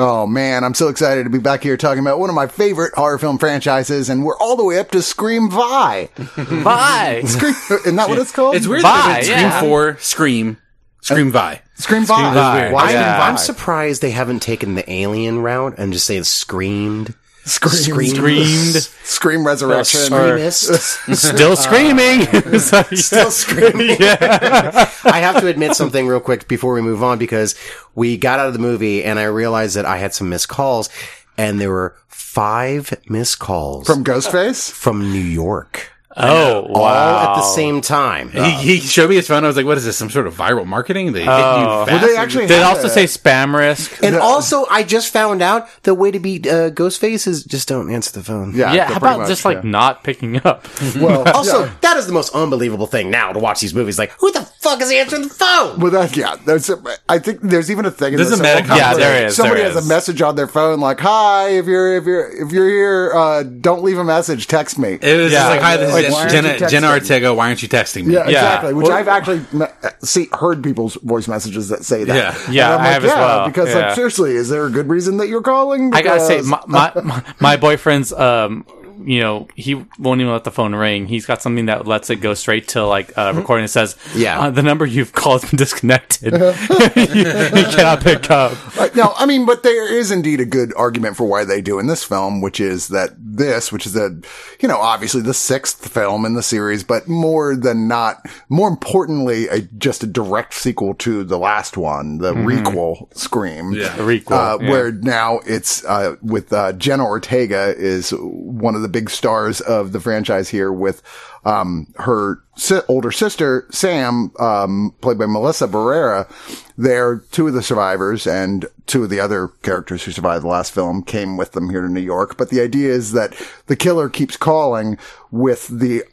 Oh man, I'm so excited to be back here talking about one of my favorite horror film franchises, and we're all the way up to Scream Vi. Vi. Scream, isn't that what it's called? It's weird Vi, it's Scream yeah. 4, Scream, Scream Vi. Scream Vi. Vi. Why Yeah. I'm surprised they haven't taken the alien route and just say screamed. Scream. Screamed. Scream Resurrection. Screamists. Still screaming. Uh, Sorry. Still screaming. I have to admit something real quick before we move on because we got out of the movie and I realized that I had some missed calls and there were five missed calls From Ghostface? from New York. Oh, wow. All at the same time. He, he showed me his phone. I was like, "What is this? Some sort of viral marketing?" They hit you Oh. fast. Well, they actually Did it also a- say spam risk? And also, I just found out the way to beat uh, Ghostface is just don't answer the phone. Yeah, yeah, how about much, just like yeah. not picking up? Well, Also, yeah. that is the most unbelievable thing now to watch these movies. Like, who the fuck is answering the phone? Well, that, yeah, there's. A, I think there's even a thing. In There's this a meta film Yeah, there is, Somebody there has is. a message on their phone like, "Hi, if you're if you're if you're here, uh, don't leave a message. Text me." It was Yeah. just like, "Hi, this Like, is Jenna, you? Jenna Ortega. Why aren't you texting me?" Yeah, exactly. Which Well- I've actually me- see heard people's voice messages that say that. Yeah. Yeah, I'm I like, have as well. Because Yeah. like seriously, is there a good reason that you're calling? I gotta say, my, my, my, my boyfriend's, um, you know, he won't even let the phone ring. He's got something that lets it go straight to like uh, recording. It says, Yeah. uh, the number you've called has been disconnected. you, you cannot pick up." Right, no, I mean, but there is indeed a good argument for why they do in this film, which is that this, which is a, you know, obviously the sixth film in the series, but more than not, more importantly, a, just a direct sequel to the last one, the requel Scream. The requel, Uh, yeah. Where now it's, uh, with, uh, Jenna Ortega is one of the big stars of the franchise here with, um, her si- older sister, Sam, um, played by Melissa Barrera. They're two of the survivors and two of the other characters who survived the last film came with them here to New York. But the idea is that the killer keeps calling with the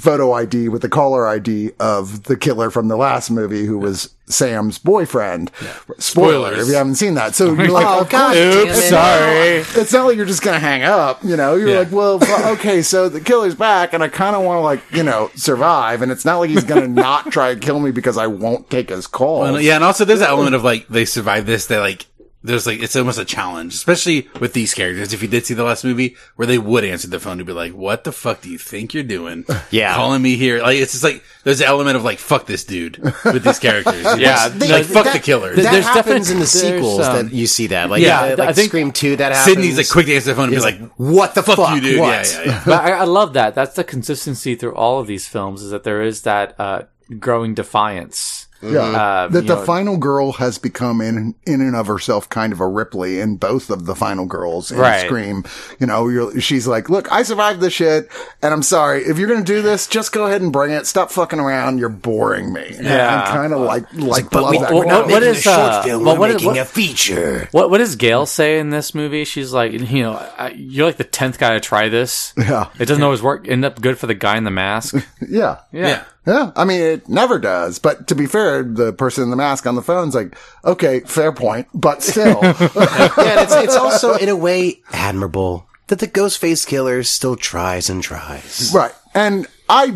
photo ID, with the caller ID of the killer from the last movie who was Sam's boyfriend. Spoiler Spoilers. if you haven't seen that. So oh you're like, Oh, God Oops, sorry. it's not like you're just gonna hang up, you know. You're Yeah. like, well, okay, so the killer's back, and I kind of want to like, you know, survive. And it's not like he's gonna not try to kill me because I won't take his call. Well, yeah, and also there's that element of like they survive this. They like there's like it's almost a challenge, especially with these characters. If you did see the last movie where they would answer the phone to be like, "What the fuck do you think you're doing? Yeah. calling me here." Like it's just like there's an element of like, "Fuck this dude" with these characters. Yeah, It's like fuck that- the killer. That There's happens in the sequels um, that you see that. Like, Yeah, yeah, like I think Scream 2, that happens. Sidney's like quick to answer the phone and be like, like, what the "Fuck, fuck? you, do?" What? Yeah, yeah, yeah. but I, I love that. That's the consistency through all of these films is that there is that uh, growing defiance. Yeah, Uh, that the know- final girl has become in in and of herself kind of a Ripley in both of the final girls in Right. Scream. You know, you're, she's like, look, I survived this shit, and I'm sorry if you're gonna do this, just go ahead and bring it. Stop fucking around. You're boring me. And Yeah. I kind of like like But love we, that. we're not what making a short uh, film. we're what is- making what- a feature. What what does Gale say in this movie? She's like, you know, I, you're like the tenth guy to try this. Yeah. it doesn't always work. End up good for the guy in the mask. yeah. yeah. Yeah, I mean, it never does. But to be fair, the person in the mask on the phone's like, okay, fair point, but still. yeah, and it's, it's also, in a way, admirable that the Ghostface killer still tries and tries. right. And I,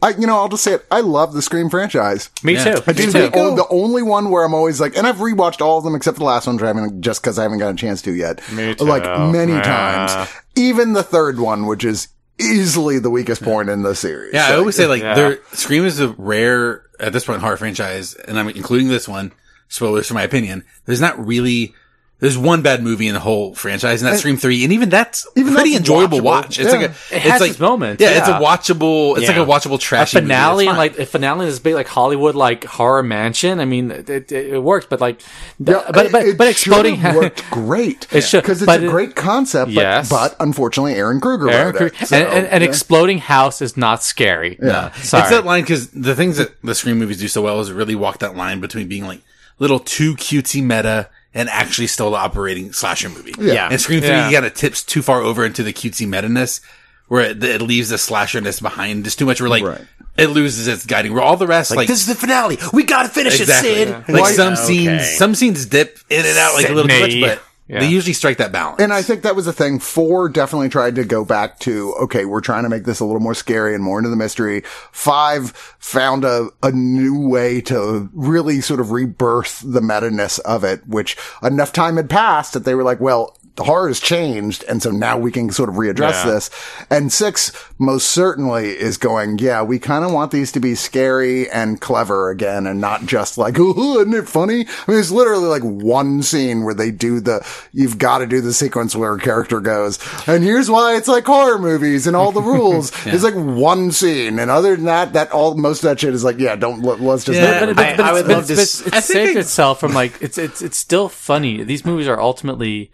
I, you know, I'll just say it. I love the Scream franchise. Me Yeah. too. I Me too. The, o- the only one where I'm always like, and I've rewatched all of them except for the last one, driving just because I haven't got a chance to yet. Me too. Like many Yeah. times. Even the third one, which is easily the weakest point in the series. Yeah, I always say like Yeah. Scream is a rare at this point horror franchise, and I'm including this one. Spoilers for my opinion. There's not really there's one bad movie in the whole franchise, and that's Scream Three, and even that's Even pretty that's enjoyable watchable. watch. It's Yeah. like a, It it's has like its moments, Yeah, it's a watchable. It's Yeah. like a watchable a trashy movie. finale It's and like a finale in this big like Hollywood like horror mansion. I mean, it, it, it works, but like, Yeah, but but it but exploding. have worked great. It should- because it's but a it- great concept. But, Yes. but unfortunately, Ehren Kruger Ehren wrote Krug- it. So, and, and an yeah. exploding house is not scary. Yeah. sorry. It's that line because the things that the Scream movies do so well is really walk that line between being like little too cutesy meta and actually still the operating slasher movie. Yeah. And Scream 3 Yeah. kind of tips too far over into the cutesy meta-ness where it, it leaves the slasherness behind just too much. Where like Right. it loses its guiding. Where all the rest Like, like, this is the finale. We gotta finish exactly. it, Sid. Like Why- some Okay. scenes, some scenes dip in and out like a little too much, but Yeah. they usually strike that balance. And I think that was the thing. Four definitely tried to go back to, okay, we're trying to make this a little more scary and more into the mystery. Five found a, a new way to really sort of rebirth the meta-ness of it, which enough time had passed that they were like, well, the horror has changed. And so now we can sort of readdress Yeah. this. And six most certainly is going, yeah, we kind of want these to be scary and clever again and not just like, oh, isn't it funny? I mean, it's literally like one scene where they do the, you've got to do the sequence where a character goes, and here's why it's like horror movies and all the rules. It's like one scene. And other than that, that all, most of that shit is like, yeah, don't, let, let's just, Yeah. but, but, I- but I it's- would but love it's- to but It's saved I- itself from like it's it's it's still funny. These movies are ultimately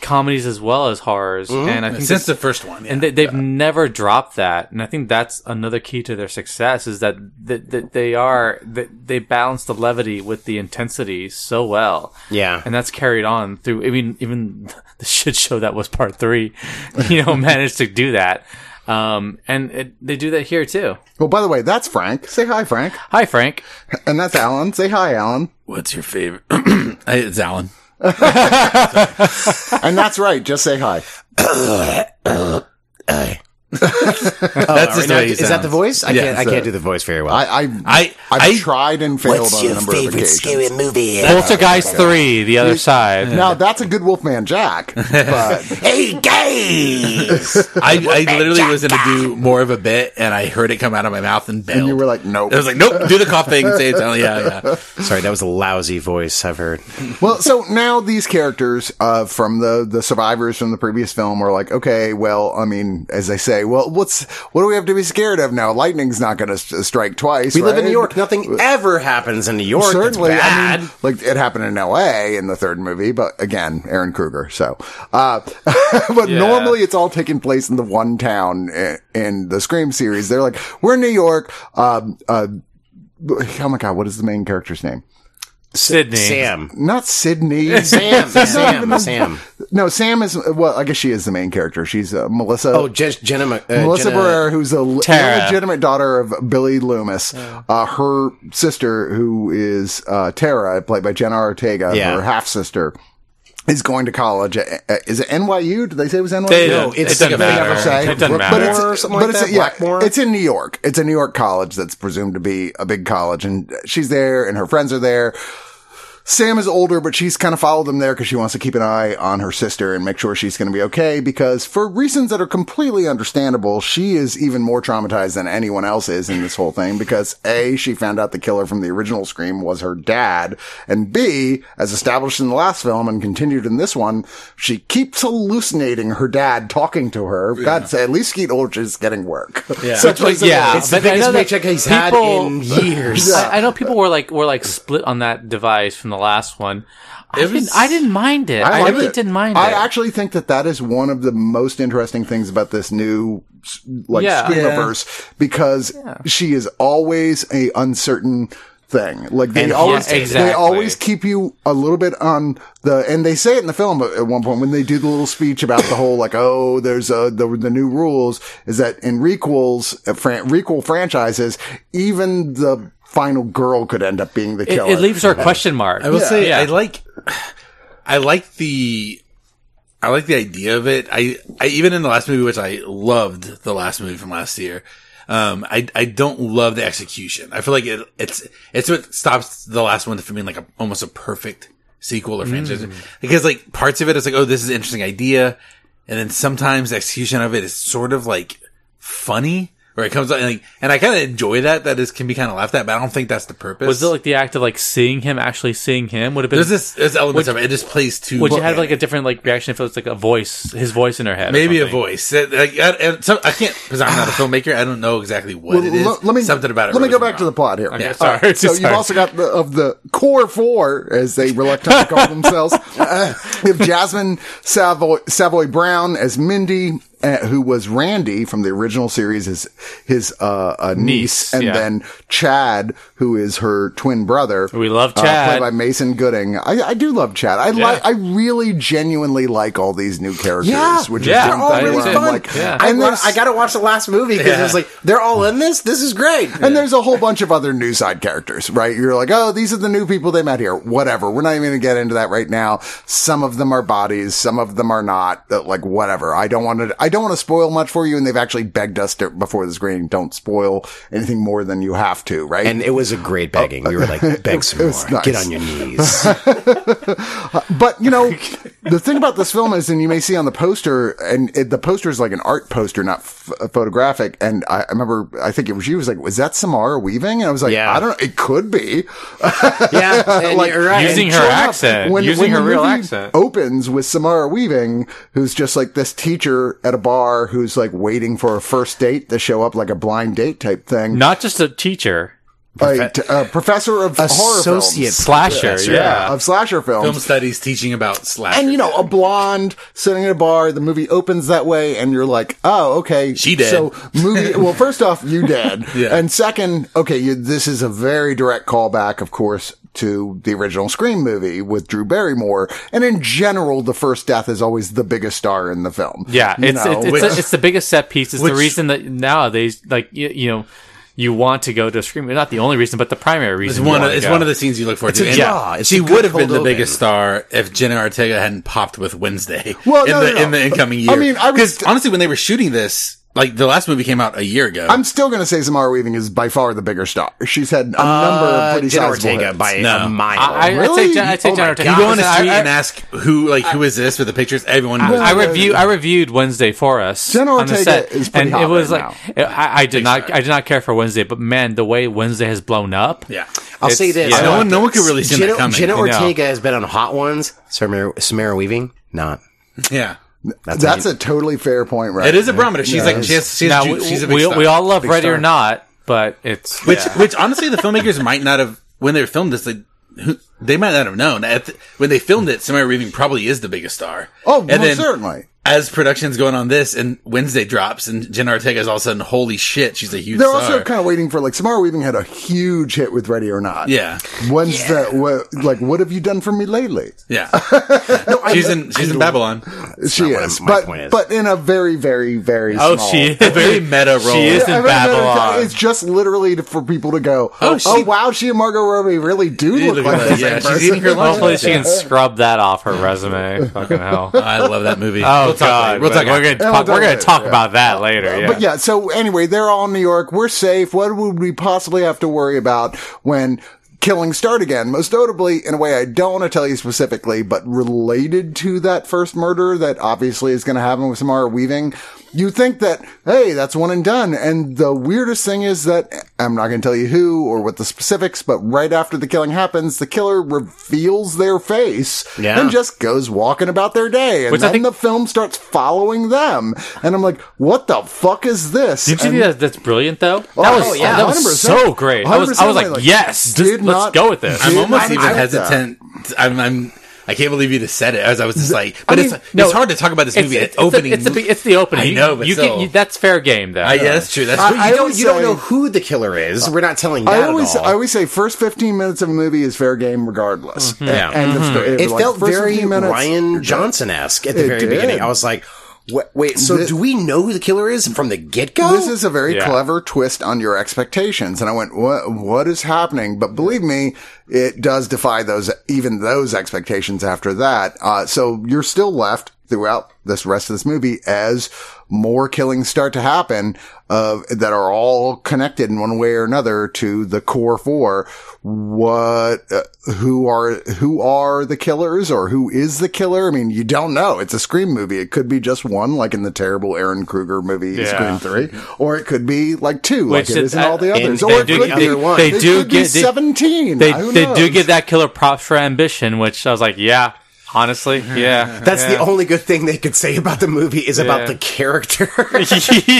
comedies as well as horrors, and I think Since this- the first one, yeah. and they, they've never dropped that. And I think that's another key to their success is that that, that they are that they balance the levity with the intensity so well. Yeah. and that's carried on through. I mean, even the shit show that was part three, you know, managed to do that. Um, and it, they do that here too. well, by the way, that's Frank. Say hi, Frank. Hi, Frank. And that's Alan. Say hi, Alan. What's your favorite? Hey, it's Alan. And that's right. Just say hi. That's All right, just the now, is that the voice? I Yeah, can't. I can't do the voice very well. I, I, I, I've I, tried and failed on a number of occasions. Scary movie? Poltergeist three, the other side. Now that's a good Wolfman Jack, but Hey, guys! I, I literally was going to do more of a bit, and I heard it come out of my mouth and bailed. and you were like, nope. I was like, nope, do the cough thing, say it's Alan. Yeah, yeah. Sorry, that was a lousy voice I've heard. Well, so now these characters uh, from the the survivors from the previous film are like, okay, well, I mean, as they say, well, what's what do we have to be scared of now? Lightning's not going to strike twice. We live in? New York. Nothing ever happens in New York. Certainly, I mean, like it happened in L.A. in the third movie, but again, Ehren Kruger. So, uh, but Yeah. normally it's all taking place in the one town in, in the Scream series. They're like, we're in New York. Um, uh, oh my god, what is the main character's name? Sidney. Sam. Not Sidney. Sam. She's Sam. Sam. No, Sam is, well, I guess she is the main character. She's uh, Melissa. Oh, Je- Jenna. Uh, Melissa Jenna- Barrera, who's a Tara. illegitimate daughter of Billy Loomis. Uh, her sister, who is uh, Tara, played by Jenna Ortega, Yeah. her half sister, is going to college. At, uh, is it NYU? Did they say it was NYU? They- No, it it's doesn't they matter. say. It doesn't But matter. it's, but like it's, that, yeah, Blackmore? it's in New York. It's a New York college that's presumed to be a big college, and she's there, and her friends are there. Sam is older, but she's kind of followed them there because she wants to keep an eye on her sister and make sure she's going to be okay. Because for reasons that are completely understandable, she is even more traumatized than anyone else is in this whole thing. Because A, she found out the killer from the original Scream was her dad. And B, as established in the last film and continued in this one, she keeps hallucinating her dad talking to her. God, say, at least Skeet Ulrich is getting work. Yeah. So Which was- it's- yeah, It's the but biggest paycheck he's had in years. I, I know people were like were like split on that device from the last one. I, was- didn't, I didn't mind it. I, liked really it. didn't mind I it. actually think that that is one of the most interesting things about this new, like, Yeah. Screamiverse because she is always a uncertain thing. Like they And always, yeah, they always keep you a little bit on the, and they say it in the film at one point when they do the little speech about the whole like, oh, there's a, the, the new rules is that in requels, uh, fran- requel franchises, even the final girl could end up being the killer. it leaves her a question mark. I will say Yeah. I like I like the I like the idea of it. I, I even in the last movie, which I loved the last movie from last year. Um, I I don't love the execution. I feel like it it's it's what stops the last one from being like a almost a perfect sequel or franchise because like parts of it is like oh this is an interesting idea, and then sometimes the execution of it is sort of like funny. Where it comes out and, like, and I kind of enjoy that, that is, can be kind of laughed at, but I don't think that's the purpose. Was it like the act of like seeing him actually seeing him would have been? there's this, there's elements of it. It just plays too. would you have like a different like reaction if it was like a voice, his voice in her head? or Maybe a voice. It- Like, I, and so, I can't, because I'm not a filmmaker, I don't know exactly what it is. L- let me Something about it. Let me go back to the plot here. Okay, All sorry. so Sorry. you've also got the of the core four, as they reluctantly call themselves. Uh, you have Jasmine Savoy, Savoy Brown as Mindy. Uh, who was Randy from the original series, his his uh, uh, niece, Niece, and yeah. then Chad, who is her twin brother. We love uh, Chad. played by Mason Gooding. I, I do love Chad. I like. I really genuinely like all these new characters. Yeah. which Yeah. is They're all really fun. like, Yeah. I, and wa- I gotta watch the last movie because Yeah. it's like they're all in this. This is great. And there's a whole bunch of other new side characters, right? You're like, oh, these are the new people they met here. Whatever. We're not even going to get into that right now. Some of them are bodies, some of them are not. Like whatever. I don't want to. I don't want to spoil much for you. And they've actually begged us to, before the screening, don't spoil anything more than you have to, right? And it was a great begging. We were like, beg some more. nice. Get on your knees. But you know, the thing about this film is, and you may see on the poster, and it, the poster is like an art poster, not f- photographic. And I, I remember, I think it was you. Was like, was that Samara Weaving? And I was like, Yeah. I don't know. It could be. yeah, Like, you're right. Using her sure enough, accent, using the her real accent. Opens with Samara Weaving, who's just like this teacher at a bar who's like waiting for a first date to show up, like a blind date type thing. Not just a teacher, a, t- a professor of horror films. Associate slasher. professor. Yeah. of slasher films. Film studies teaching about slasher. And you know, a blonde sitting at a bar. The movie opens that way, and you're like, "Oh, okay." She dead. So movie. well, first off, you dead. Yeah. And second, okay, you, this is a very direct callback, of course, to the original Scream movie with Drew Barrymore. And in general, the first death is always the biggest star in the film. Yeah, it's know, it's, it's, which- a- it's the biggest set piece. It's which- the reason that nowadays, like you, you know, you want to go to a scream. Not the only reason, but the primary reason. you one of it's go. one of the scenes you look forward It's to. a draw. It's she would have been the biggest star if Jenna Ortega hadn't popped with Wednesday Well, in no, the no, no. in the incoming I year. mean, I was- because honestly, when they were shooting this, like the last movie came out a year ago. I'm still going to say Samara Weaving is by far the bigger star. She's had a number of Uh, pretty Jenna sizable Ortega hits. by No. a mile. I, I, Really? I take, Jen- I take Oh Jenna Ortega. you go on the Listen, I- street I- and ask who, like, who is this with the pictures? Everyone knows. I Well, review I reviewed Wednesday for us. Jenna on the Ortega set, is pretty and hot it was right like I, I did not star. I did not care for Wednesday, but man, the way Wednesday has blown up. yeah. I'll say this. yeah. no one, no one could really see Jenna, that coming. Jenna You know. Ortega has been on Hot Ones. Samara, Samara Weaving, not. yeah. That's, a totally fair point, right? It is a barometer. She's Yeah, like, it's- she has, she has Now ju- she's a big we, star. we all love Big Ready or star. Not, but it's which, yeah. which honestly, the filmmakers might not have, when they filmed this, they, who, they might not have known. At the, when they filmed it, Samara Weaving probably is the biggest star. Oh, and well, then certainly. As production's going on this and Wednesday drops and Jenna Ortega is all of a sudden, holy shit, she's a huge They're star. also kind of waiting for like Samara Weaving had a huge hit with Ready or Not. yeah. When's that? What, like, what have you done for me lately? Yeah. she's in, she's in Babylon. she not what is, my but point is. but in a very very very oh small. she A very meta role. She is in I mean, no, no, no, Babylon. It's just literally for people to go, oh, oh, she- wow, she and Margot Robbie really do You look look like at the that, same yeah, she's person. eating her lunch. Hopefully she can scrub that off her resume. Fucking hell. I love that movie. Oh We'll talk god. we'll talk we're gonna talk, we'll we're gonna talk talk about that later. Yeah. But yeah, so anyway, they're all in New York. We're safe. What would we possibly have to worry about when killings start again? Most notably, in a way I don't want to tell you specifically, but related to that first murder that obviously is going to happen with Samara Weaving. You think that, hey, that's one and done. And the weirdest thing is that I'm not going to tell you who or what the specifics, but right after the killing happens, the killer reveals their face Yeah. and just goes walking about their day. And Which then think- the film starts following them. And I'm like, what the fuck is this? Did you And- think that that's brilliant though? Oh, that was, Oh, yeah, that was so great. I was I was 100% like, yes, just, did let's not- go with this. I'm almost even expect that. hesitant. I'm, I'm, I can't believe you just said it. As I was just like, but I mean, it's, no, it's hard to talk about this movie. It's, it's, opening. The, it's, the, it's the opening. I know, but you, still. you, that's fair game though. I, yeah, that's true. That's I- true. You I don't, always you don't know who the killer is. We're not telling that I always, at all. I always say first 15 minutes of a movie is fair game regardless. Mm-hmm. A- Yeah. End of story. it Like, felt very minutes- Rian Johnson esque at the very did. beginning. I was like, wait, wait so Thi- do we know who the killer is from the get go? This is a very Yeah. clever twist on your expectations. And I went, what, what is happening? But believe me, it does defy those, even those expectations after that. Uh, so you're still left throughout this rest of this movie as more killings start to happen uh, that are all connected in one way or another to the core four. What, uh, who are, who are the killers or who is the killer? I mean, you don't know. It's a Scream movie. It could be just one, like in the terrible Ehren Kruger movie, Yeah. Scream 3, or it could be like two, Which like it is- in all the others. Or it do- could they- be, one. they it do get- they- 17. They they do get that killer props for ambition, which I was like, yeah, honestly, yeah. That's the only good thing they could say about the movie is Yeah. about the character.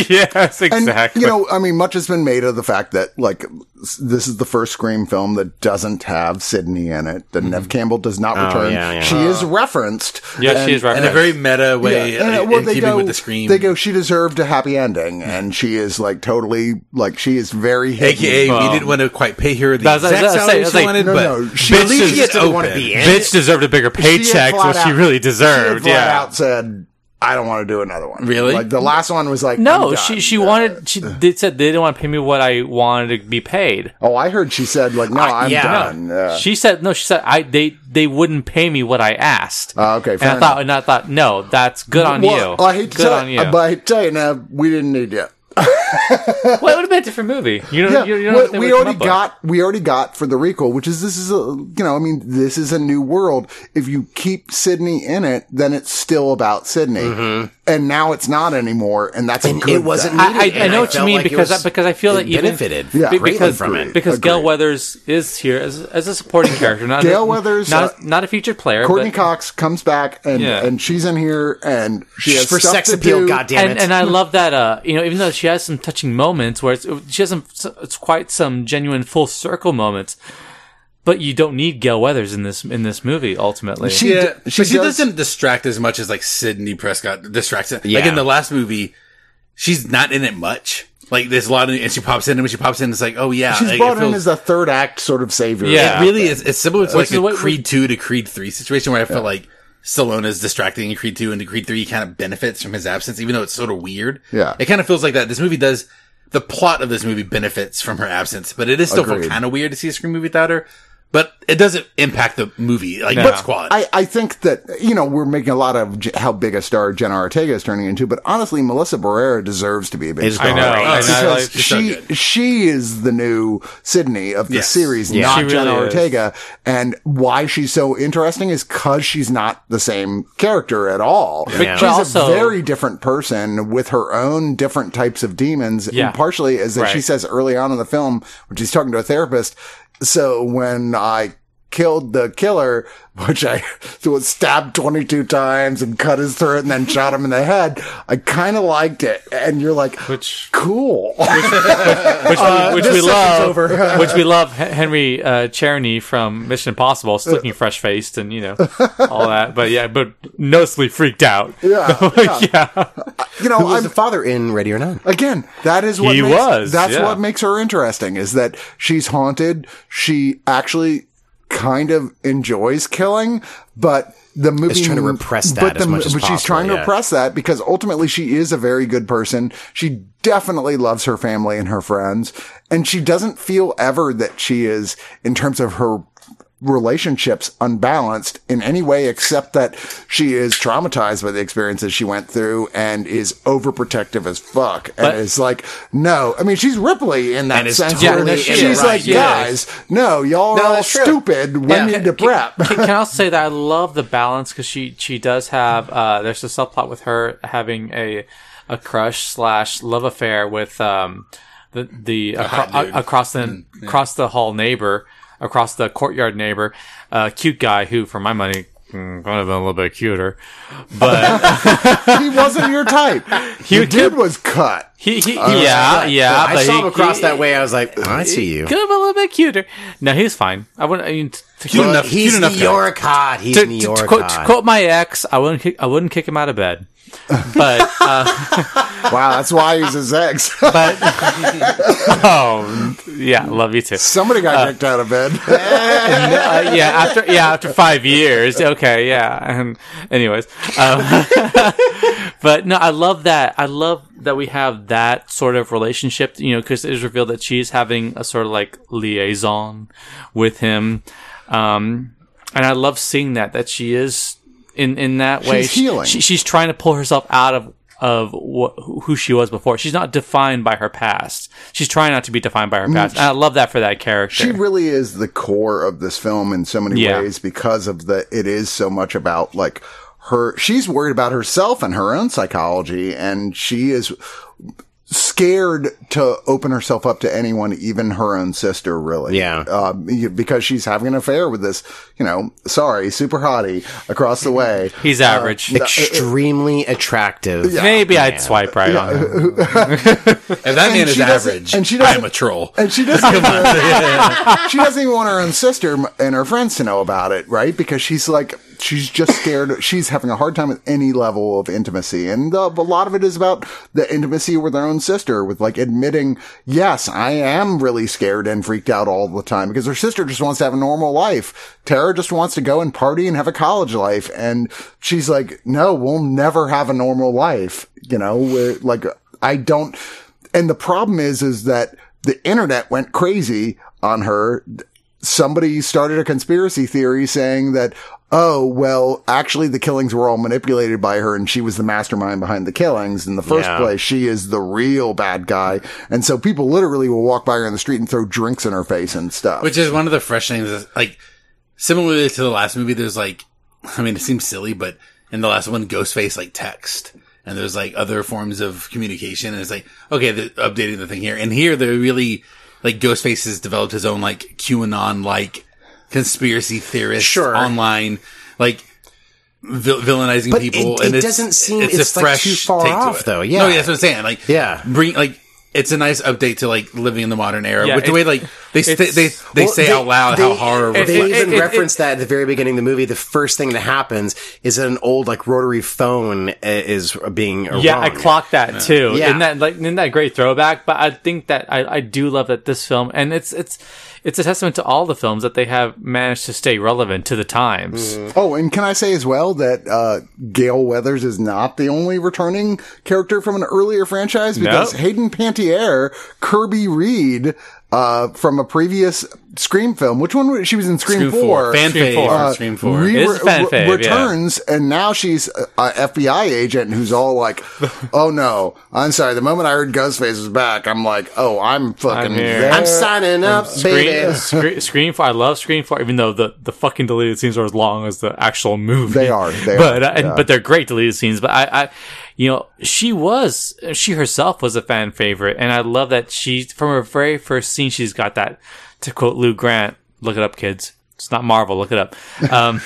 yes, And, exactly. you know, I mean, much has been made of the fact that, like, s- this is the first Scream film that doesn't have Sidney in it. That Neve Campbell does not return. yeah, yeah. She is referenced. Yeah, she is in a very meta way, Yeah, and, uh, well, in they keeping go, with the scream. They go, she deserved a happy ending, and she is like totally, like, she is very hidden. AKA, we didn't want to quite pay her the That's- exact that's- that's- salary that's she like- wanted, No, but no, she- bitch At least is she gets to open. want to be in. Bitch deserved a bigger paycheck, flat which she out- really She deserved. had flat Yeah. out said, I don't want to do another one. Really? Like, the last one was like, No, she she wanted she they said they didn't want to pay me what I wanted to be paid. Oh, I heard she said, like, no, I'm yeah. done. Yeah. She said no. She said I they they wouldn't pay me what I asked. Oh, okay, and I enough. thought and I thought no, that's good on well, you. I hate to good tell on you. but I tell you now, we didn't need you. Well, it would have been a different movie. You know, Yeah, you, you know we, we already up with. got we already got for the recall, which is this is a you know I mean this is a new world. If you keep Sidney in it, then it's still about Sidney, mm-hmm. And now it's not anymore, and that's a And good it wasn't thing. needed. I, I, I know I what you mean like because I, because I feel it that even benefited Yeah. be- greatly because from it. because Agreed. Gale Weathers is here as as a supporting character, not Gale a, Weathers, not uh, a, not a featured player. Courtney but, Cox comes back and Yeah. and she's in here and she has for stuff sex to appeal. do. God and it! and I love that uh you know even though she has some touching moments where it's she has some it's quite some genuine full circle moments, but you don't need Gale Weathers in this in this movie ultimately. She- yeah, d- she but she does- doesn't distract as much as like Sidney Prescott distracts it. Like in the last movie, she's not in it much. Like there's a lot of, and she pops in, and when she pops in, it's like, oh yeah, she's like, brought it in as a third act sort of savior. Yeah. It really is. It's similar to Which like a what- Creed two to Creed three situation where I felt like Stallone is distracting in Creed two, and to Creed three he kind of benefits from his absence, even though it's sort of weird. Yeah. it kind of feels like that. This movie does. The plot of this movie benefits from her absence, but it is still kind of weird to see a Scream movie without her. But it doesn't impact the movie, like No. what's quality. I, I think that, you know, we're making a lot of J- how big a star Jenna Ortega is turning into, but honestly, Melissa Barrera deserves to be a big Is star. I know, oh, Right. I know, Because like- She's so she, she is the new Sidney of the Yes. series, Yeah. not She Jenna really is. Ortega. And why she's so interesting is cause she's not the same character at all. Yeah. She's also- a very different person with her own different types of demons. Yeah. And partially, as that she says early on in the film, when she's talking to a therapist. So when I killed the killer, which I was stabbed 22 times and cut his throat and then shot him in the head, I kind of liked it. And you're like, Which cool. which, we, which this we love, over. which we love. Henry uh, Czerny from Mission Impossible, is looking fresh faced and you know all that. But yeah, but noticeably freaked out. Yeah, yeah. yeah. you know, Who was I'm, the father in Ready or Not? Again, that is what He makes, was, that's yeah. what makes her interesting is that she's haunted. She actually kind of enjoys killing, but the movie is trying to repress that but as much as but she's possible, trying to yeah. repress that because ultimately she is a very good person. She definitely loves her family and her friends, and she doesn't feel ever that she is, in terms of her relationships unbalanced in any way except that she is traumatized by the experiences she went through and is overprotective as fuck. And But- is like no. I mean she's ripley in that sense totally where she's it, like right, yeah. guys no y'all are all true. stupid. We Yeah. need to prep. Can, can I also say that I love the balance because she she does have uh, there's a subplot with her having a a crush slash love affair with um the the acro- hot across the across the hall neighbor across the courtyard neighbor uh cute guy who for my money could have been a little bit cuter but he wasn't your type He the would- dude was cut he, he yeah yeah I but saw he, him across he- that way. I was like, oh, I see you. could have been a little bit cuter no he was fine I wouldn't I mean to, Cute enough. He's cute enough New guy. York hot. He's to, New to- to York quote, to quote my ex, I wouldn't kick, I wouldn't kick him out of bed. But uh, wow that's why he's his ex but oh yeah, love you too. somebody got kicked out of bed Uh, yeah, after yeah after five years, okay, yeah. And anyways, um, but no, I love that. I love that we have that sort of relationship. You know, because it is revealed that she's having a sort of like liaison with him, um, and I love seeing that that she is in in that way. She's She- healing. She, she's trying to pull herself out of of what, who she was before. She's not defined by her past. She's trying not to be defined by her past. And I love that for that character. She really is the core of this film in so many Yeah. ways because of the, it is so much about like her, she's worried about herself and her own psychology and she is scared to open herself up to anyone, even her own sister, really. Yeah. Um, you- because she's having an affair with this, you know, sorry, super hottie across the way. He's average. Extremely attractive. Maybe I'd swipe right on him. If that man is average, and she doesn't- I'm a troll. And she doesn't, even, she doesn't even want her own sister and her friends to know about it, right? Because she's like, she's just scared. She's having a hard time with any level of intimacy. And a lot of it is about the intimacy with her own sister, with like admitting, yes, I am really scared and freaked out all the time because her sister just wants to have a normal life. Tara just wants to go and party and have a college life. And she's like, no, we'll never have a normal life. You know, like, I don't, and the problem is, is that the internet went crazy on her. Somebody started a conspiracy theory saying that, oh, well, actually the killings were all manipulated by her and she was the mastermind behind the killings. In the first Yeah. place, she is the real bad guy. And so people literally will walk by her in the street and throw drinks in her face and stuff. Which is one of the fresh things. Like similarly to the last movie, there's like, I mean, it seems silly, but in the last one, Ghostface like text, and there's like other forms of communication, and it's like, okay, updating the thing here, and here they're really like Ghostface has developed his own like QAnon like conspiracy theorist Sure. online like. vil- villainizing But people, it- and it it's, doesn't seem- it's, it's, a like, fresh too far take off, it. though. Yeah. no, that's what I'm saying. Like, Yeah. bring like it's a nice update to like living in the modern era. Yeah, with the way like they st- they they Well, say they- out loud how they- horror it- They reflects. even it- it- reference that at the very beginning of the movie. The first thing that happens is that an old like rotary phone uh, is being Yeah, wrong. I clocked that too. Yeah. Isn't that like isn't that great throwback? But I think that I, I do love that this film and it's it's it's a testament to all the films that they have managed to stay relevant to the times. Oh, and can I say as well that uh, Gale Weathers is not the only returning character from an earlier franchise because No. Hayden Panettiere, Kirby Reed uh, from a previous Scream film. Which one? was- She was in Scream, Scream 4. four, fan Scream four. uh, Scream four. re- It is a fan re- fave, yeah. returns, and now she's a, a FBI agent who's all like, "Oh no, I'm sorry." The moment I heard Ghostface was back, I'm like, "Oh, I'm fucking I'm there." I'm signing up, baby. Scream, Scream, Scream Four. I love Scream Four, even though the, the fucking deleted scenes are as long as the actual movie. They are, they but are, uh, and- but they're great deleted scenes. But I, I, you know, she was she herself was a fan favorite, and I love that she from her very first scene she's got that. To quote Lou Grant, "Look it up, kids." It's not Marvel. Look it up. Um,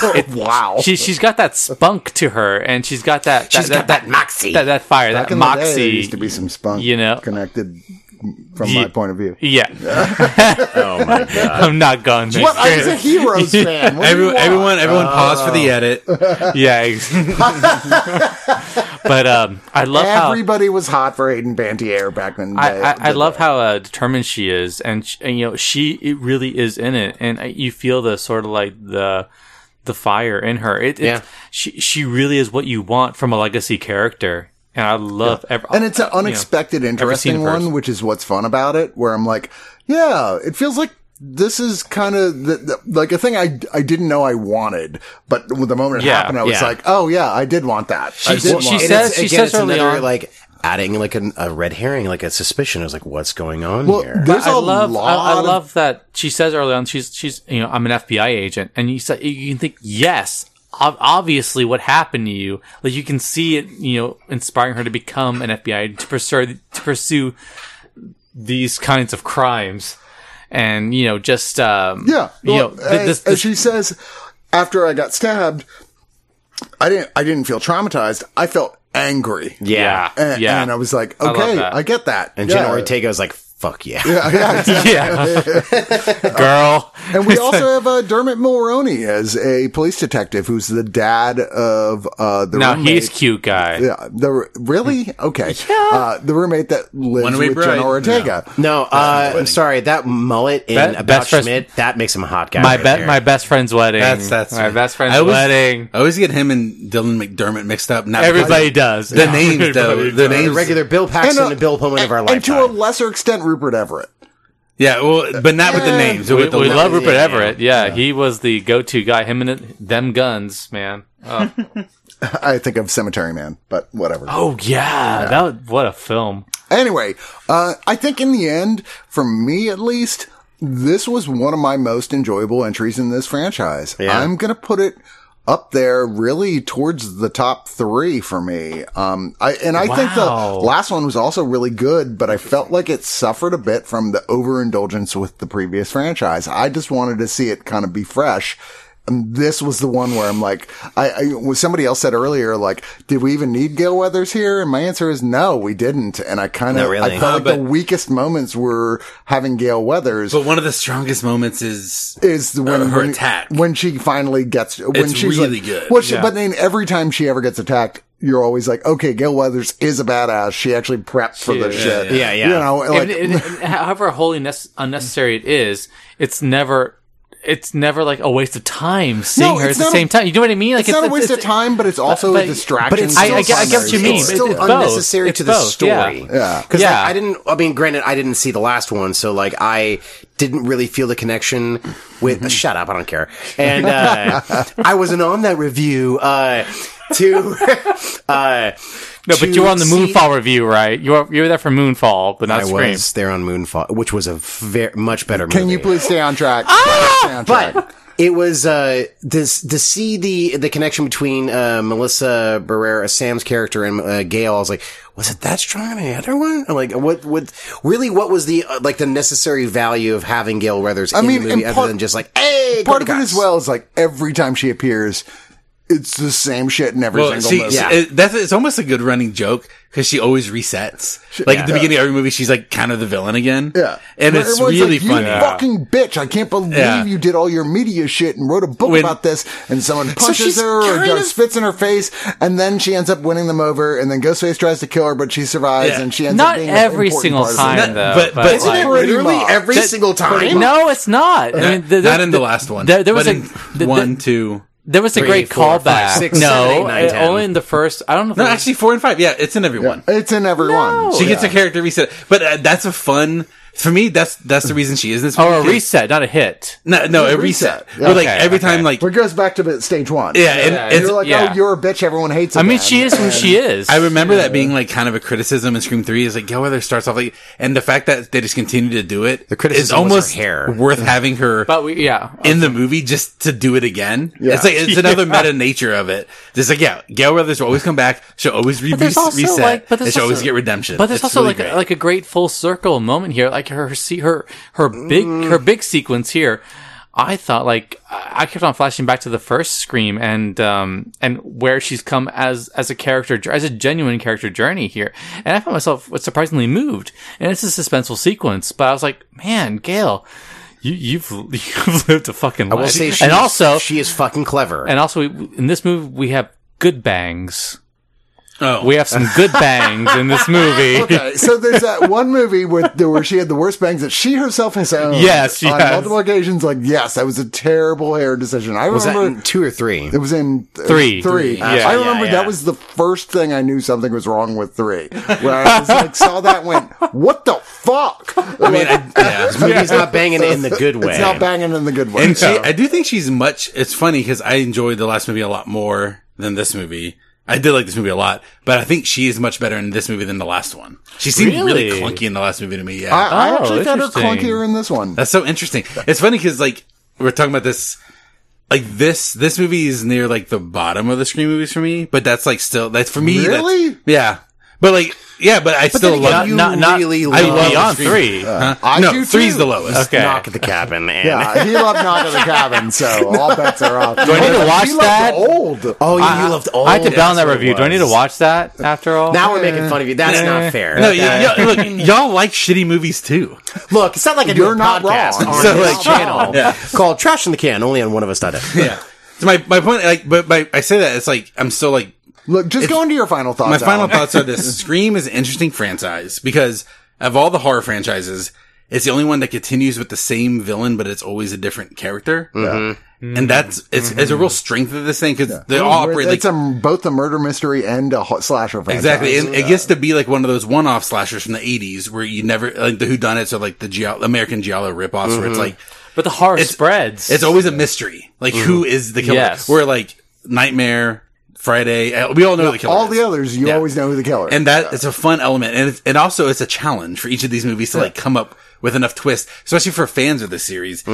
wow. she she's got that spunk to her, and she's got that. She's got that moxie. That, that fire. Back that day, moxie. there used to be some spunk, you know. connected from Ye- my point of view. yeah. Oh my god. I'm not going there. What? I was a Heroes fan. What do you Every, want? everyone, everyone, pause for the edit. yeah. but um, I love how Everybody was hot for Hayden Panettiere back in the I, day. I, I love how uh, determined she is, and, sh- and you know she it really is in it, and uh, you feel the sort of like the the fire in her. It, it Yeah. she she really is what you want from a legacy character, and I love ev- and it's an you know, unexpected, interesting scene of hers. one, which is what's fun about it. Where I'm like, yeah, it feels like this is kind of the, the, like a thing I I didn't know I wanted, but the moment it Yeah, happened, I was yeah. like, oh yeah, I did want that. I She- did she want said- that. says- she again, says early another, on- like adding like a, a red herring, like a suspicion. I was like, what's going on Well, here? there's I a love lot. I, I love that she says early on she's she's you know I'm an FBI agent and you say you can think yes ob- obviously what happened to you like you can see it you know inspiring her to become an FBI to pursue to pursue these kinds of crimes and you know just um Yeah. you know th- as, this, as she says, after I got stabbed, I didn't. I didn't feel traumatized. I felt angry. yeah. And, yeah and I was like, okay, that. I, get that. And yeah. Jenna Ortega was like, fuck yeah. Yeah, yeah, exactly. yeah girl And we also have uh, Dermot Mulroney as a police detective who's the dad of uh, the now roommate. he's cute guy Yeah, the really okay. Uh, the roommate that lives One-Way with Bride? Jenna Ortega. No, uh, I'm sorry. That mullet in Be- About best friends- Schmidt, that makes him a hot guy. my right be- my best friend's wedding That's that's my best friend's I always, wedding I always get him and Dylan McDermott mixed up. Not everybody does the names though. Everybody The names. regular Bill Paxton and, uh, Bill Pullman of our life. and to a lesser extent, Rupert Everett. Yeah, well, but not with the names. We, with the we look. love Rupert yeah, yeah. Everett. Yeah, he was the go-to guy. Him and it- them guns, man. Oh, I think of Cemetery Man, but whatever. oh yeah, that was, what a film. Anyway, uh, I think in the end, for me at least, this was one of my most enjoyable entries in this franchise. Yeah. I'm gonna put it up there really towards the top three for me. Um, I, and I think the last one was also really good, but I felt like it suffered a bit from the overindulgence with the previous franchise. I just wanted to see it kind of be fresh. And this was the one where I'm like, I, I when somebody else said earlier, like, did we even need Gale Weathers here? And my answer is no, we didn't. And I kind of, really. I felt Uh, like the weakest moments were having Gale Weathers But one of the strongest moments is is when Uh, her when, attack. when she finally gets when It's she's really like- good. Well, she, Yeah. but then every time she ever gets attacked, you're always like, okay, Gale Weathers is a badass. She actually prepped for the is. shit. Yeah, yeah. You know, like And- and- and however wholly nec- unnecessary it is, it's never. It's never like a waste of time seeing her at the not a- same time. You know what I mean? Like it's, not a waste of time, but it's also but- a distraction. but it's I- still I get- I get what you mean, but still it's both. unnecessary It's to the both, story. Yeah. because Yeah. I didn't. I mean, granted, I didn't see the last one, so like I didn't really feel the connection with. Mm-hmm. shut up! I don't care. And uh, I wasn't on that review. Uh, to uh, No, but you were on the Moonfall review, right? You were you were there for Moonfall, but not I Scream. was there on Moonfall, which was a very much better. movie. Can you please stay on track? Ah! Stay on track. But it was uh this to see the the connection between uh Melissa Barrera, Sam's character, and uh, Gale. I was like, was it that strong in the other one? I'm like, what? What? Really? What was the uh, like the necessary value of having Gale Weathers in mean, the movie and other than just like, hey, Part of it as well is like every time she appears, it's the same shit in every Well, single she, movie. Yeah. it, that's it's almost a good running joke because she always resets. Like at the beginning of every movie, she's like kind of the villain again. Yeah. and Where it's really like, funny. You fucking bitch. I can't believe Yeah. you did all your media shit and wrote a book When- about this and someone punches she's her or kind just of- spits in her face and then she ends up winning them over and then Ghostface tries to kill her but she survives Yeah. and she ends up Not being an every single part of the time, movie. though. But- But, but- Isn't like- it Pretty literally much. every That- single time? no, it's not. I mean, there- not in the there- last one. There, there was a in one, two. There was a Three, great four, five, callback. six, no, seven, eight, nine, uh, ten. only in the first. I don't know. If No, it was- actually, four and five. Yeah, it's in every one. It's in every one. She gets a character reset, but uh, that's a fun. For me, that's that's the reason she is in this. Oh, or movie, a 'cause- reset, not a hit. No, no, a reset. reset. Yeah. Like Okay, every okay. time, like But it goes back to the stage one. yeah, and, Yeah, and You're like, Yeah. oh, you're a bitch. Everyone hates. I mean, again. she is who she is. I remember that being like kind of a criticism in Scream Three is like Gale Weathers starts off like, and the fact that they just continue to do it, the criticism is was her almost hair. worth having her but we, yeah, in the movie just to do it again. Yeah. It's like it's another meta nature of it. It's like yeah, Gale Weathers will always come back. She'll always re- there's also, reset. like- but there's and she'll always get redemption. But there's It's also really like great. a, like a great full circle moment here, like her see her her big Mm. her big sequence here. I thought like I kept on flashing back to the first Scream and um and where she's come as as a character as a genuine character journey here, and I found myself surprisingly moved. And it's a suspenseful sequence, but I was like, man, Gale. You, you've you've lived a fucking life, I will say, and she's- also she is fucking clever. and also we, in this movie we have good bangs. Oh, We have some good bangs in this movie. Okay, so there's that one movie where, where she had the worst bangs that she herself has owned. Yes, on yes. multiple occasions. Like, yes, that was a terrible hair decision. I was that remember in two or three? it was in uh, Three. Three. Yeah. I remember yeah. that was the first thing I knew something was wrong with three. Where I was like, saw that, and went, what the fuck? I mean, I, yeah. This movie's not banging in the good way. It's not banging in the good way. And she, I do think she's much. It's funny because I enjoyed the last movie a lot more than this movie. I did like this movie a lot, but I think she is much better in this movie than the last one. She seemed really, Really? clunky in the last movie to me. Yeah, I, I Oh, actually found her clunkier in this one. that's so interesting. It's funny because like we're talking about this. Like this, this movie is near like the bottom of the Scream movies for me, but that's like still that's for me. that's- Really? yeah, but like yeah, but I still then again, love. you not, not, really I love love beyond Scream. three. Uh, huh? I no, do three's too. the lowest. Okay. knock at the cabin. And Yeah, he loved Knock at the Cabin, so all bets are off. Do I need to watch he loved that? Old. Oh, you, I, you loved old. I had to balance that review. Do I need to watch that after all? Now we're making fun of you. That's not fair. No, That- y- y- look, y'all like shitty movies too. Look, it's not like I do You're a not podcast wrong. on So, this like, channel yeah. called Trash in the Can, only on one of us done it. Yeah. So my my point, like, but my, I say that it's like I'm still like Look, just go into your final thoughts. my final Alan. thoughts are this: Scream is an interesting franchise because of all the horror franchises, it's the only one that continues with the same villain, but it's always a different character. Mm-hmm. And that's, it's, it's a mm-hmm. real strength of this thing because they all operate like, it's a, both a murder mystery and a ho- slasher franchise. Exactly, and it gets to be like one of those one-off slashers from the '80s where you never like the whodunits or like the Giallo, American Giallo ripoffs, where it's mm-hmm. like But the horror It's- spreads. it's always a mystery, like who is the killer? Yes. Where like Nightmare, Friday, uh, we all know the killer. All is. the others, you Yeah. always know who the killer and that it's a fun element, and it's, and also it's a challenge for each of these movies to like come up with enough twists, especially for fans of the series.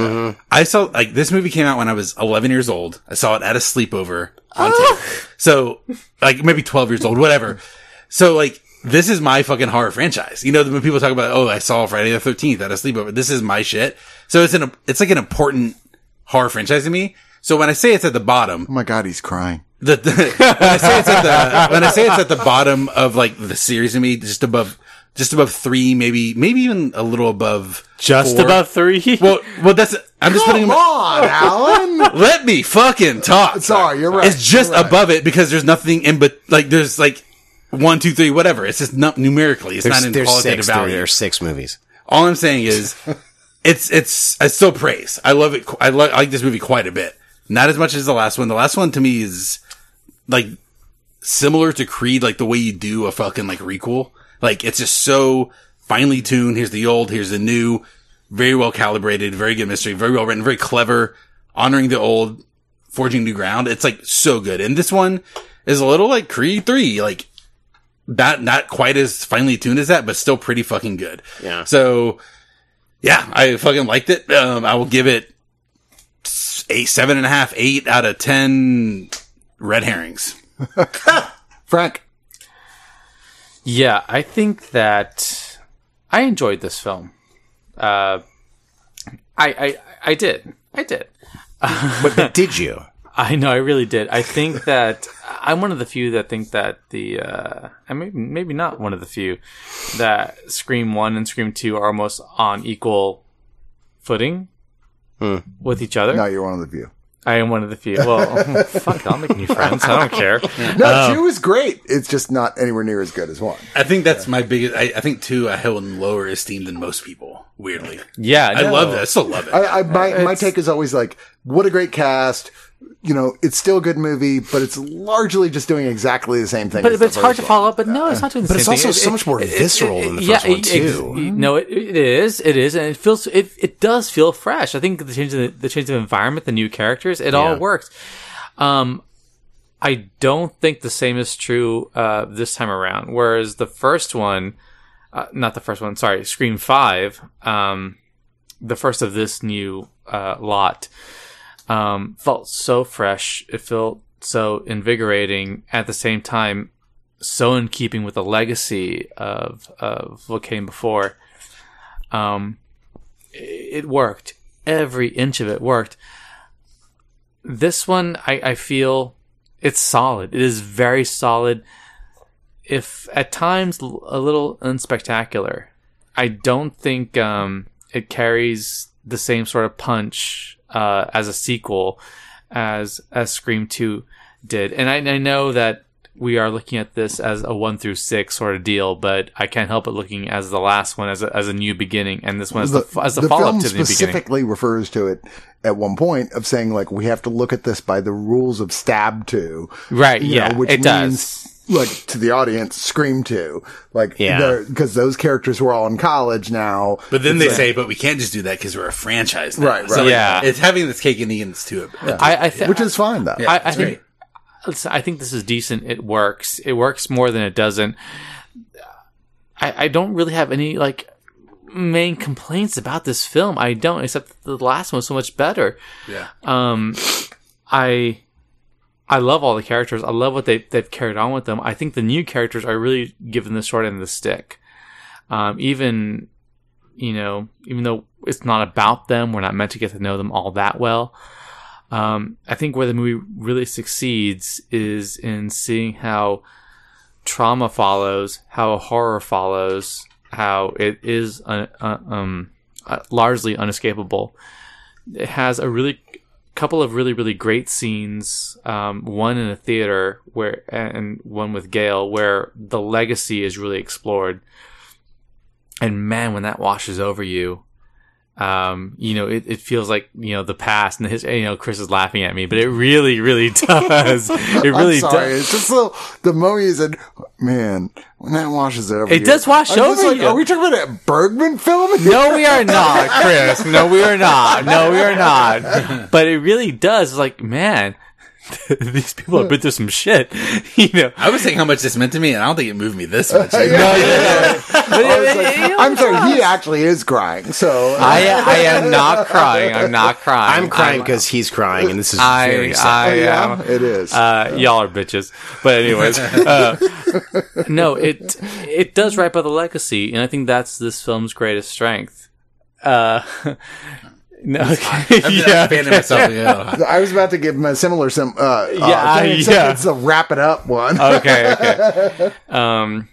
I saw like this movie came out when I was 11 years old. I saw it at a sleepover on tape. So like maybe 12 years old, whatever. So like this is my fucking horror franchise. You know, when people talk about, oh, I saw Friday the 13th at a sleepover. This is my shit. So it's an, it's like an important horror franchise to me. So when I say it's at the bottom, oh my god, he's crying. The, the when I say it's at the when I say it's at the bottom of like the series to me, just above just above three, maybe maybe even a little above just four. above three. Well, well, that's I'm just putting Come him. on, Alan. Let me fucking talk. Sorry, you're right. It's just right. above it because there's nothing in, but like there's like one, two, three, whatever. It's just not numerically. It's There's, not in there's qualitative six. There, value. there's six movies. All I'm saying is, it's it's I still praise. I love it. I, lo- I like this movie quite a bit. Not as much as the last one. The last one to me is like similar to Creed, like the way you do a fucking like requel. Like it's just so finely tuned. Here's the old, here's the new. Very well calibrated, very good mystery, very well written, very clever, honoring the old, forging new ground. It's like so good. And this one is a little like Creed 3, like not, not quite as finely tuned as that, but still pretty fucking good. Yeah. So yeah, I fucking liked it. Um, I will give it eight, seven and a half, eight out of 10 red herrings. Frank. Yeah, I think that I enjoyed this film. Uh, I, I I did. I did. But did you? I know, I really did. I think that I'm one of the few that think that the, uh, I mean, maybe not one of the few that Scream 1 and Scream 2 are almost on equal footing with each other. No, you're one of the few. I am one of the few. Well, fuck, I'll make new friends. I don't care. No, um, two is great. It's just not anywhere near as good as one. I think that's my biggest. I, I think two I held in lower esteem than most people. Weirdly, Yeah, I no. love that. I still love it. I, I my my take is always like, what a great cast. You know, it's still a good movie, but it's largely just doing exactly the same thing. But, as but the it's hard first to one. follow up. But no, it's not doing the But same it's thing. also so much more visceral than the first one, ex- too. no, it, it is. It is, and it feels. It, it does feel fresh. I think the change of the, the change of environment, the new characters, it all works. Um, I don't think the same is true uh, this time around. Whereas the first one, uh, not the first one, sorry, Scream Five, um, the first of this new uh, lot, um, felt so fresh. It felt so invigorating. At the same time, so in keeping with the legacy of of what came before. Um, it worked. Every inch of it worked. This one, I, I feel it's solid. It is very solid. If at times a little unspectacular, I don't think um, it carries the same sort of punch uh, as a sequel as as Scream Two did. And I, I know that we are looking at this as a one through six sort of deal, but I can't help but looking as the last one as a, as a new beginning, and this one as the, the, as follow film up to the new beginning. specifically refers to it at one point of saying like we have to look at this by the rules of stab two Right? Yeah, know, which it means does. Like to the audience scream to like Yeah. because those characters were all in college now but then they say, "But we can't just do that because we're a franchise." Now. Right, right. So, like, Yeah. it's having this cake and eating this to it. I, I th- which is fine though Yeah, I, I think I think this is decent. It works. It works more than it doesn't. I, I don't really have any like main complaints about this film. I don't, except that the last one was so much better. Yeah. Um, I I love all the characters. I love what they they've carried on with them. I think the new characters are really given the short end of the stick. Um, even you know, even though it's not about them, we're not meant to get to know them all that well. Um, I think where the movie really succeeds is in seeing how trauma follows, how horror follows, how it is uh, uh, um, uh, largely unescapable. It has a really couple of really really great scenes. Um, one in a theater where, and one with Gale, where the legacy is really explored. And man, when that washes over you, um, you know, it, it feels like, you know, the past and his, you know, Chris is laughing at me, but it really, really does. It really does. It's just the, the movies and man, when that washes over It you- does wash I'm over like, you. Are we talking about a Bergman film? No, we are not, Chris. No, we are not. No, we are not. But it really does. It's like, man, these people have been through some shit. You know, I was saying how much this meant to me, and I don't think it moved me this much. no, no, no. But like, I'm sorry, he actually is crying. So I, I am not crying. I'm not crying. I'm crying because he's crying, and this is I, very I sad. yeah, am. it is. Uh, y'all are bitches. But anyways, uh, no, it it does right by the legacy, and I think that's this film's greatest strength. Uh, no, I'm yeah, fanning myself. Yeah. I was about to give him a similar sim. Uh, Yeah, uh, thing, yeah. It's a wrap it up one. okay, okay. Um,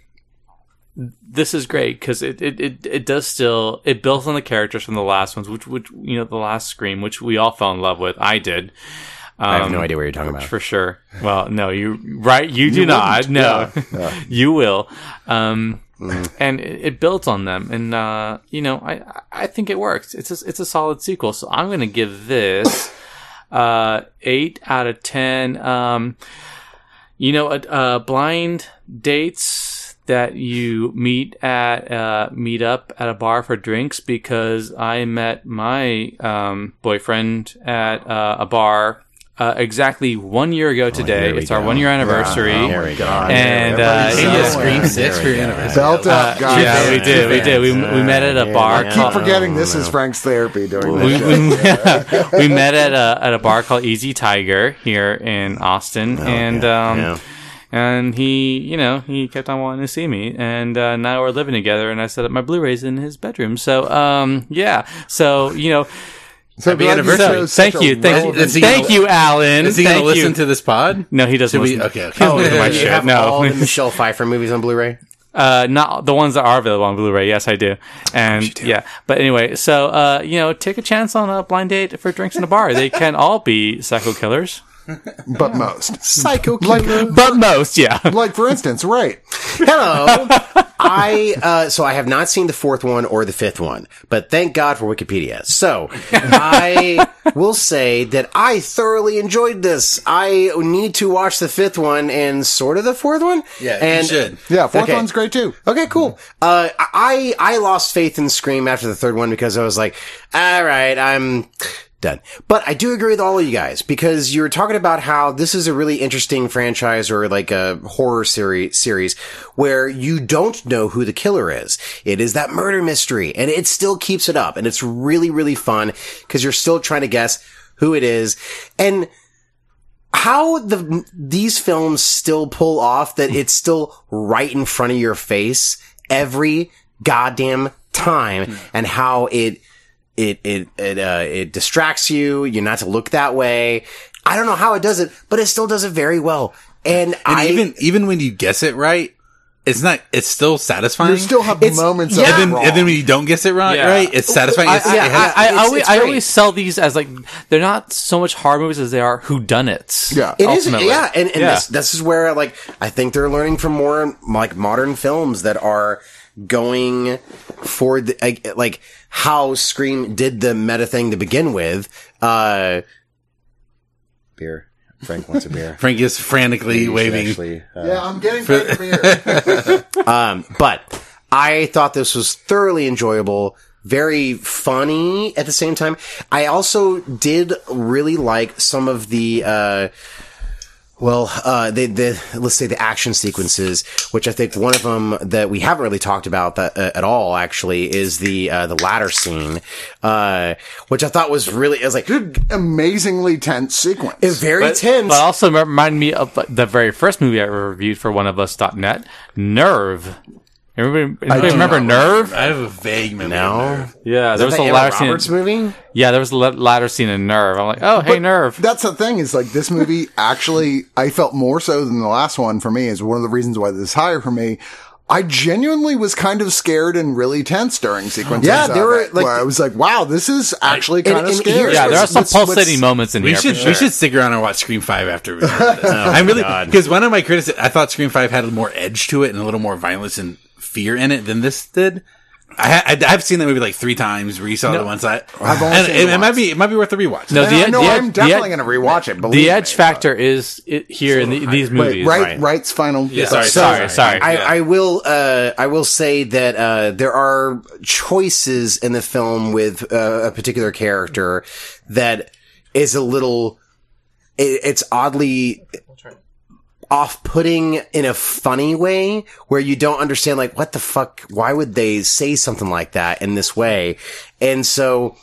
this is great because it, it, it, it does still it builds on the characters from the last ones, which which you know the last Scream, which we all fell in love with. I did. Um, I have no idea what you're talking about. for sure. Well, no, you right. You do not. wouldn't. No, Yeah, you will. Um, Mm. and it, builds on them, and uh, you know, I I think it works. It's a, it's a solid sequel, so I'm going to give this uh eight out of ten. Um, you know, blind dates that you meet at uh, meet up at a bar for drinks because I met my um, boyfriend at uh, a bar uh, exactly one year ago today. here we it's our go. one year anniversary. There we go. And uh, Everybody's You so did well. Scream Six for your anniversary. Belt up, guys. yeah, we did, we did. We, we met at a bar yeah. called. Keep forgetting this is Frank's therapy during we, this show. we, we met at a at a bar called Easy Tiger here in Austin, and um, yeah. and he, you know, he kept on wanting to see me, and uh, now we're living together, and I set up my Blu-rays in his bedroom. So, um, yeah, so you know, So Happy glad you anniversary. chose thank you, thank relevant- thank you, Alan. Is he going to listen to this pod? No, he doesn't Should we? listen. Okay. okay. Oh, my you shit. have No. all the Michelle Pfeiffer movies on Blu-ray. Uh, not the ones that are available on Blu-ray. Yes, I do. And yeah, but anyway, so uh, you know, take a chance on a blind date for drinks in a bar. They can all be psycho killers, but most. Psycho Like, but most, yeah. like for instance, right? Hello. I uh, so I have not seen the fourth one or the fifth one, but thank God for Wikipedia. So I will say that I thoroughly enjoyed this. I need to watch the fifth one and sort of the fourth one. Yeah, and you should. Yeah, fourth Okay. one's great too. Okay, cool. Uh, I I lost faith in Scream after the third one because I was like, all right, I'm done. But I do agree with all of you guys because you were talking about how this is a really interesting franchise or like a horror series series where you don't know who the killer is. It is that murder mystery, and it still keeps it up, and it's really really fun because you're still trying to guess who it is, and how the these films still pull off that it's still right in front of your face every goddamn time and how it it it it uh it distracts you you're not to look that way i don't know how it does it but it still does it very well and, And i even even when you guess it right, it's not. It's still satisfying. You still have It's- moments yeah. of and then, and then when you don't guess it right, Yeah. right, it's satisfying. I, It's, I, it has- I, I, it's- always, it's I always sell these as like they're not so much horror movies as they are whodunits. Yeah. It is, ultimately. yeah, and, and Yeah. This, this is where like I think they're learning from more like modern films that are going for the like, like how Scream did the meta thing to begin with. Uh, beer. Frank wants a beer. Frank is frantically waving. Actually, uh, yeah, I'm getting Frank a beer. um, but I thought this was thoroughly enjoyable, very funny at the same time. I also did really like some of the, uh, well, uh, the, the, let's say the action sequences, which I think one of them that we haven't really talked about that, uh, at all, actually, is the, uh, the ladder scene, uh, which I thought was really, it was like, Amazingly tense sequence. it's very But, tense. but also reminded me of the very first movie I ever reviewed for oneofus.net, Nerve. Everybody, anybody do remember not Nerve? I have a vague memory. no. Yeah, there was a the ladder scene. Roberts movie? Yeah, there was a la- ladder scene in Nerve. I'm like, oh, hey, Nerve. That's the thing is like this movie actually, I felt more so than the last one for me is one of the reasons why this is higher for me. I genuinely was kind of scared and really tense during sequences. Yeah, there were, like- where I was like, wow, this is actually and- kind of scary. yeah, there are some what's- what's- pulsating moments in We here. should for we should stick around and watch Scream Five after we reviewed this. I'm really because one of my criticisms, I thought Scream Five had more edge to it and a little more violence and fear in it than this did. I, ha- I, have seen that movie like three times. Resaw No. the one side. I've only and seen it, it it might be it might be worth a rewatch. No, the, I know the, I'm the- definitely going to rewatch it. Believe the me, edge but- factor is it, here in the, these Wait, movies. right, Right. right's final. Yeah, sorry, Sorry, sorry. I, Yeah. I will. Uh, I will say that uh, there are choices in the film with uh, a particular character that is a little. It, it's oddly off-putting in a funny way, where you don't understand, like, what the fuck? Why would they say something like that in this way? And so,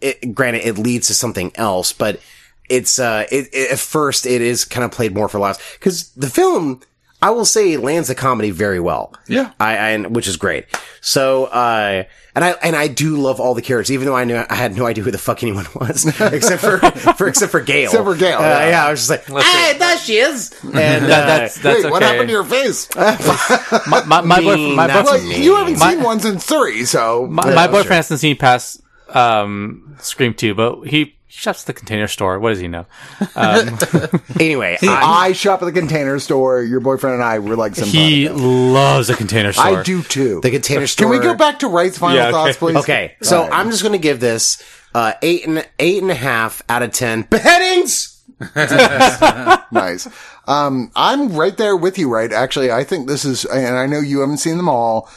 it, granted, it leads to something else, but it's uh, it, it, at first it is kind of played more for laughs because the film, I will say, lands the comedy very well. Yeah. I, I which is great. So, uh, and I and I do love all the characters, even though I knew I had no idea who the fuck anyone was, except for for except for Gale. Except for Gale, Uh, yeah. yeah. I was just like, hey, there she is. And That, uh, that's that's Wait, what happened to your face? my my, my, boyfriend, my, boyfriend, Well, you haven't My- seen one since three, so my, Yeah, my that's boyfriend hasn't seen past um, Scream 2, but he shops at the container store. What does he know? anyway. I, I shop at the container store. Your boyfriend and I were like some. He loves a container store. I do too. the container store. Can we go back to Wright's final Yeah, okay. thoughts, please? Okay, so All right. I'm just going to give this uh, eight and eight and a half out of ten beheadings. nice. Um, I'm right there with you, right? Actually, I think this is, and I know you haven't seen them all.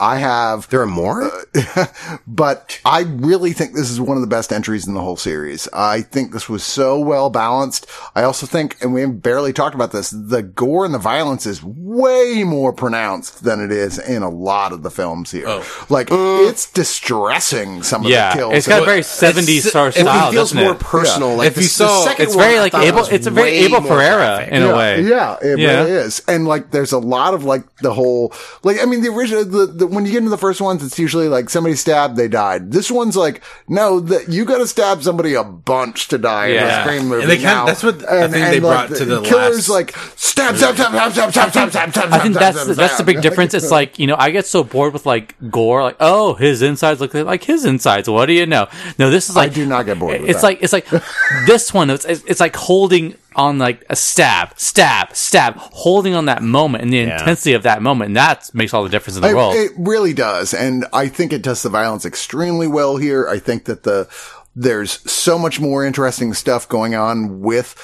I have, There are more. Uh, but I really think this is one of the best entries in the whole series. I think this was so well balanced. I also think, and we barely talked about this, the gore and the violence is way more pronounced than it is in a lot of the films here. Oh. Like, uh. it's distressing some of yeah, the kills. it's got a very It's- 70s sort of it style, it feels more it? personal. Yeah. Like If the, you saw- the second It's one, very like thought Abel. It's a very way Abel more in yeah, a way. Yeah, it Yeah. really is. And like, there's a lot of like the whole, like, I mean, the original, the, the, when you get into the first ones, it's usually like somebody stabbed, they died. This one's like, no, the, you got to stab somebody a bunch to die yeah. in a scream movie. And they now. That's what and, I think and, they brought the to the killer's last... like stab, stab, stab, stab, stab, stab, stab, stab. stab I think stab, that's stab, the, that's the big difference. It's like you know, I get so bored with like gore, like oh, his insides look like his insides. What do you know? No, this is like I do not get bored. It's that. like it's like this one. It's it's like holding on like a stab, stab, stab, holding on that moment and the intensity of that moment, and that makes all the difference in the It, world. it really does, and I think it does the violence extremely well here. I think that the there's so much more interesting stuff going on with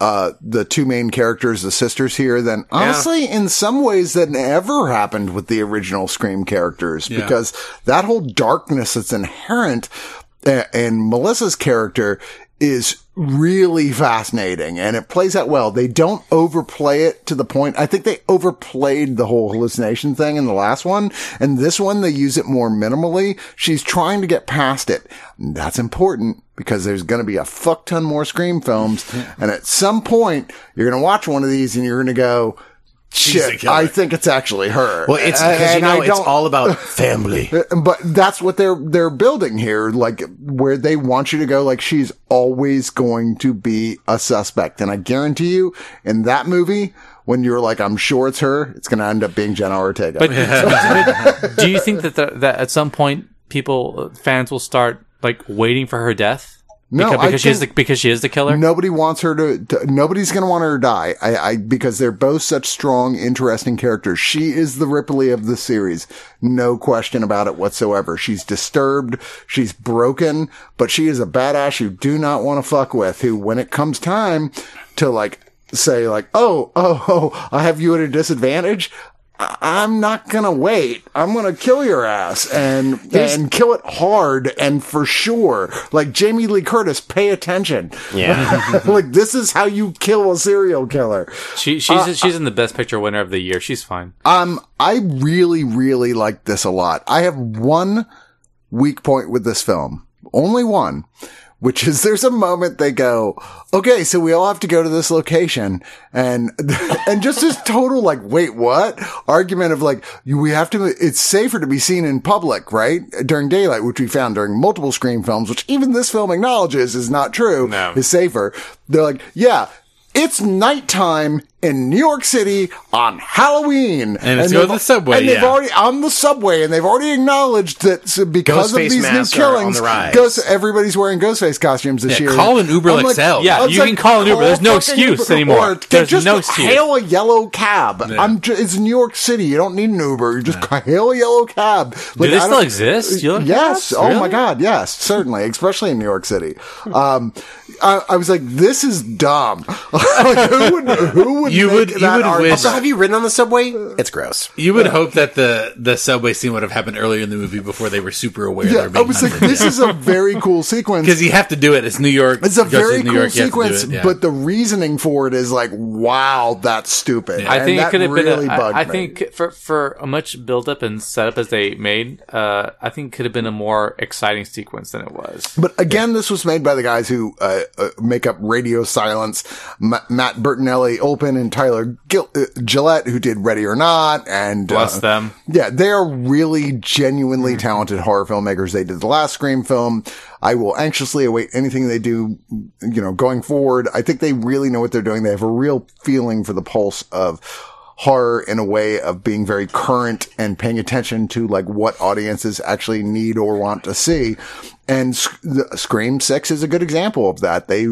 uh, the two main characters, the sisters here, than honestly, in some ways, than ever happened with the original Scream characters, because that whole darkness that's inherent uh, in Melissa's character is really fascinating and it plays out well. They don't overplay it to the point. I think they overplayed the whole hallucination thing in the last one. And this one, they use it more minimally. She's trying to get past it. That's important because there's going to be a fuck ton more Scream films. And at some point, you're going to watch one of these and you're going to go, shit. I think it's actually her. Well, it's And- because you know I it's don't- all about family. but that's what they're they're building here like where they want you to go like she's always going to be a suspect and i guarantee you in that movie when you're like i'm sure it's her it's going to end up being jenna ortega But do you think that the, that at some point people fans will start like waiting for her death? No, because, because she is the, because she is the killer. Nobody wants her to, to nobody's going to want her to die. I, I, because they're both such strong, interesting characters. She is the Ripley of the series. No question about it whatsoever. She's disturbed. She's broken, but she is a badass you do not want to fuck with who, when it comes time to like, say like, oh, oh, oh, I have you at a disadvantage. I- I'm not gonna wait. I'm gonna kill your ass and and kill it hard and for sure. Like Jamie Lee Curtis, pay attention. Yeah. like this is how you kill a serial killer. She she's she's in the best picture winner of the year. She's fine. Um, I really, really like this a lot. I have one weak point with this film, only one, which is there's a moment they go, okay, so we all have to go to this location and, and just this total like, wait, what argument of like, we have to, it's safer to be seen in public, right? During daylight, which we found during multiple Scream films, which even this film acknowledges is not true, No. is safer. They're like, yeah, it's nighttime in New York City on Halloween. And it's go they've- the subway, And they've yeah. already on the subway, and they've already acknowledged that because Ghostface of these new on killings, the. Ghost, everybody's wearing Ghostface costumes this Yeah, year. call an Uber I'm like Sal. Yeah, you can call an Uber. There's no excuse anymore. Or There's just no excuse. hail a yellow cab. I'm. Ju- it's New York City. You don't need an Uber. You just hail a yellow cab. Do they still exist? Yes. cabs? Oh my god. Yes. Certainly. Especially in New York City. Um, I, I was like, this is dumb. like, who would? Who would? You make would- you would argument? wish- So have you ridden on the subway? It's gross. You would hope that the the subway scene would have happened earlier in the movie before they were super aware. Yeah, I was like, this is a very cool sequence. because you have to do it. It's New York. It's a very New cool York, you have to do sequence, it, yeah. but the reasoning for it is like, wow, that's stupid. I And think it could have really been. A, bugged I, I me. think for for a much build up and setup as they made, uh, I think it could have been a more exciting sequence than it was. But again, this was made by the guys who uh, uh, make up Radio Silence, Ma- Matt Bettinelli, Olpin, and Tyler Gil- uh, Gillett, who did Ready or Not, and Bless uh, them. Yeah, they are really genuinely talented horror filmmakers. They did the last Scream film. I will anxiously await anything they do, you know, going forward. I think they really know what they're doing. They have a real feeling for the pulse of horror in a way of being very current and paying attention to like what audiences actually need or want to see. And Sc- Scream 6 is a good example of that. They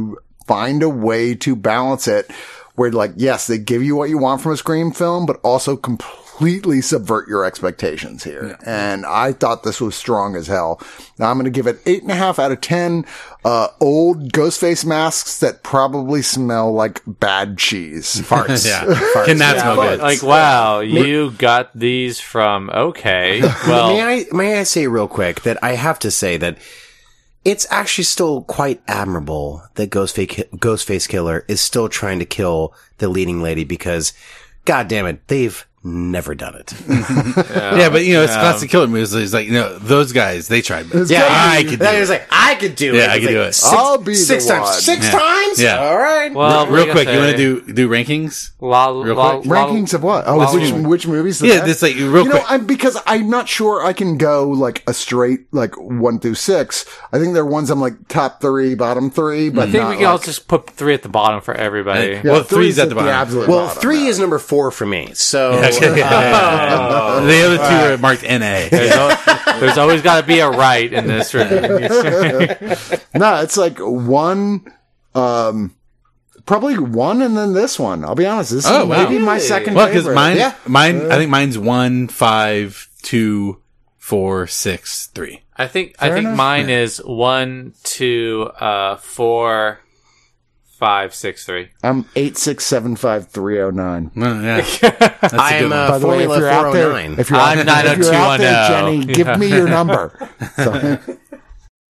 find a way to balance it where like, yes, they give you what you want from a Scream film, but also completely subvert your expectations here. And I thought this was strong as hell. Now I'm going to give it eight and a half out of 10, uh, old Ghostface masks that probably smell like bad cheese. Farts. yeah, Farts. cannot Yeah. smell good. Like, wow, you got these from okay. Well, may I may I say real quick that I have to say that it's actually still quite admirable that Ghostface Ghostface Killer is still trying to kill the leading lady because, god damn it, they've never done it. yeah, but you know, it's classic killer movies. It's like you know, those guys they tried. It. Yeah, I could do That it. is like I could do Yeah, it. I could like do it. Six, I'll be the six times. one. Six Yeah. times. Yeah. All right. well, Real we quick, gotta you want to do do rankings? la, real la, quick? la- Rankings of what? Oh, Well, which, we- which movies? Yeah, best? this like real you quick. know, I'm because I'm not sure I can go like a straight like one through six. I think there are ones I'm like top three, bottom three, but I think we can all just put three at the bottom for everybody. Yeah, well, three's at the bottom. absolute Well, three is number four for me. So the other two are marked NA. There's, al- there's always got to be a right in this review. no, it's like one, um, probably one, and then this one. I'll be honest, this Oh, is wow. maybe my second Well, because favorite. mine, Yeah. mine, I think mine's one, five, two, four, six, three. I think I think enough. mine is one, two, uh, four, five, six, three. I'm eight six seven five three zero nine. Well, yeah, that's a I good am one. uh, By the way, if you're out there, 409. if you're I'm out, if you're out there, 90210. Jenny, give me your number. So,